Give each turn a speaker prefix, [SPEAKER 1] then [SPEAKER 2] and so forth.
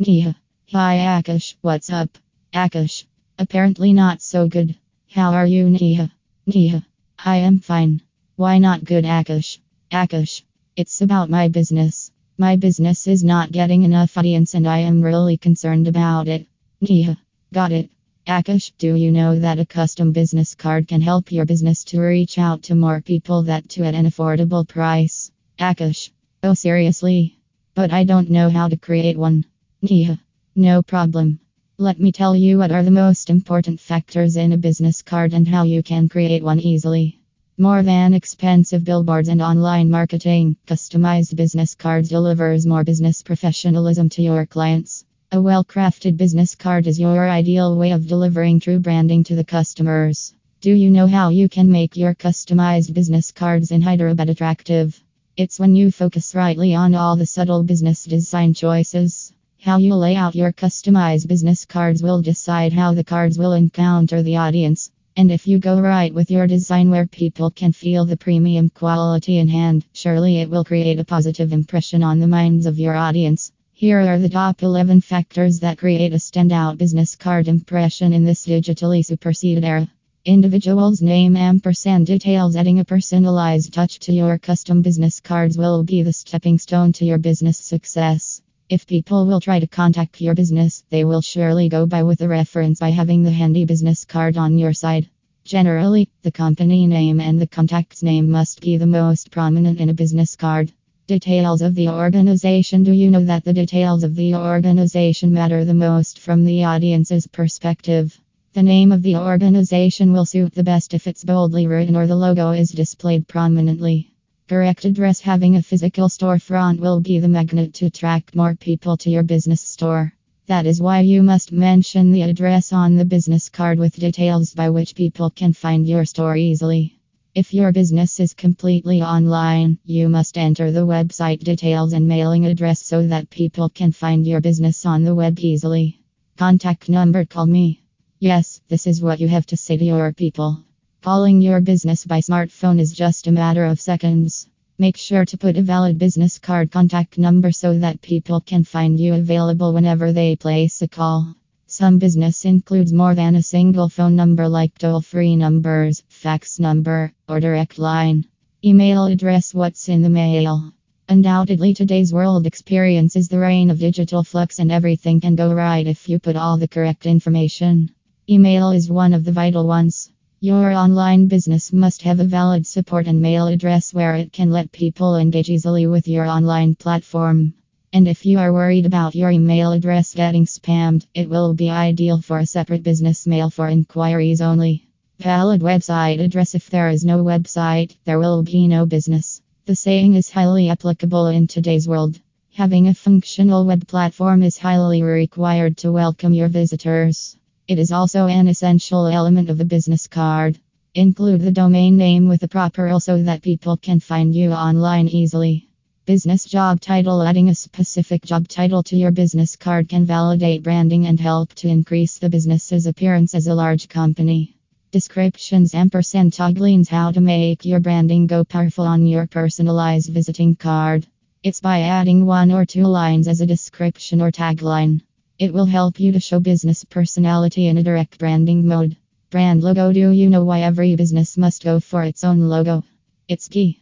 [SPEAKER 1] Nia. Hi Akash, what's up? Akash. Apparently not so good. How are you, Nia? Nia. I am fine. Why not good, Akash? Akash. It's about my business. My business is not getting enough audience and I am really concerned about it. Nia. Got it. Akash, do you know that a custom business card can help your business to reach out to more people that too at an affordable price? Akash. Oh, seriously? But I don't know how to create one. No problem. Let me tell you what are the most important factors in a business card and how you can create one easily. More than expensive billboards and online marketing, customized business cards delivers more business professionalism to your clients. A well crafted business card is your ideal way of delivering true branding to the customers. Do you know how you can make your customized business cards in Hyderabad attractive? It's when you focus rightly on all the subtle business design choices. How you lay out your customized business cards will decide how the cards will encounter the audience. And if you go right with your design where people can feel the premium quality in hand, surely it will create a positive impression on the minds of your audience. Here are the top 11 factors that create a standout business card impression in this digitally superseded era. Individual's name ampersand details adding a personalized touch to your custom business cards will be the stepping stone to your business success. If people will try to contact your business, they will surely go by with a reference by having the handy business card on your side. Generally, the company name and the contact's name must be the most prominent in a business card. Details of the organization Do you know that the details of the organization matter the most from the audience's perspective? The name of the organization will suit the best if it's boldly written or the logo is displayed prominently. Correct address having a physical storefront will be the magnet to attract more people to your business store. That is why you must mention the address on the business card with details by which people can find your store easily. If your business is completely online, you must enter the website details and mailing address so that people can find your business on the web easily. Contact number Call me. Yes, this is what you have to say to your people. Calling your business by smartphone is just a matter of seconds. Make sure to put a valid business card contact number so that people can find you available whenever they place a call. Some business includes more than a single phone number like toll free numbers, fax number, or direct line. Email address What's in the mail? Undoubtedly, today's world experiences the reign of digital flux, and everything can go right if you put all the correct information. Email is one of the vital ones. Your online business must have a valid support and mail address where it can let people engage easily with your online platform. And if you are worried about your email address getting spammed, it will be ideal for a separate business mail for inquiries only. Valid website address If there is no website, there will be no business. The saying is highly applicable in today's world. Having a functional web platform is highly required to welcome your visitors. It is also an essential element of a business card. Include the domain name with the proper URL so that people can find you online easily. Business job title Adding a specific job title to your business card can validate branding and help to increase the business's appearance as a large company. Descriptions ampersand taglines How to make your branding go powerful on your personalized visiting card. It's by adding one or two lines as a description or tagline. It will help you to show business personality in a direct branding mode. Brand logo Do you know why every business must go for its own logo? It's key.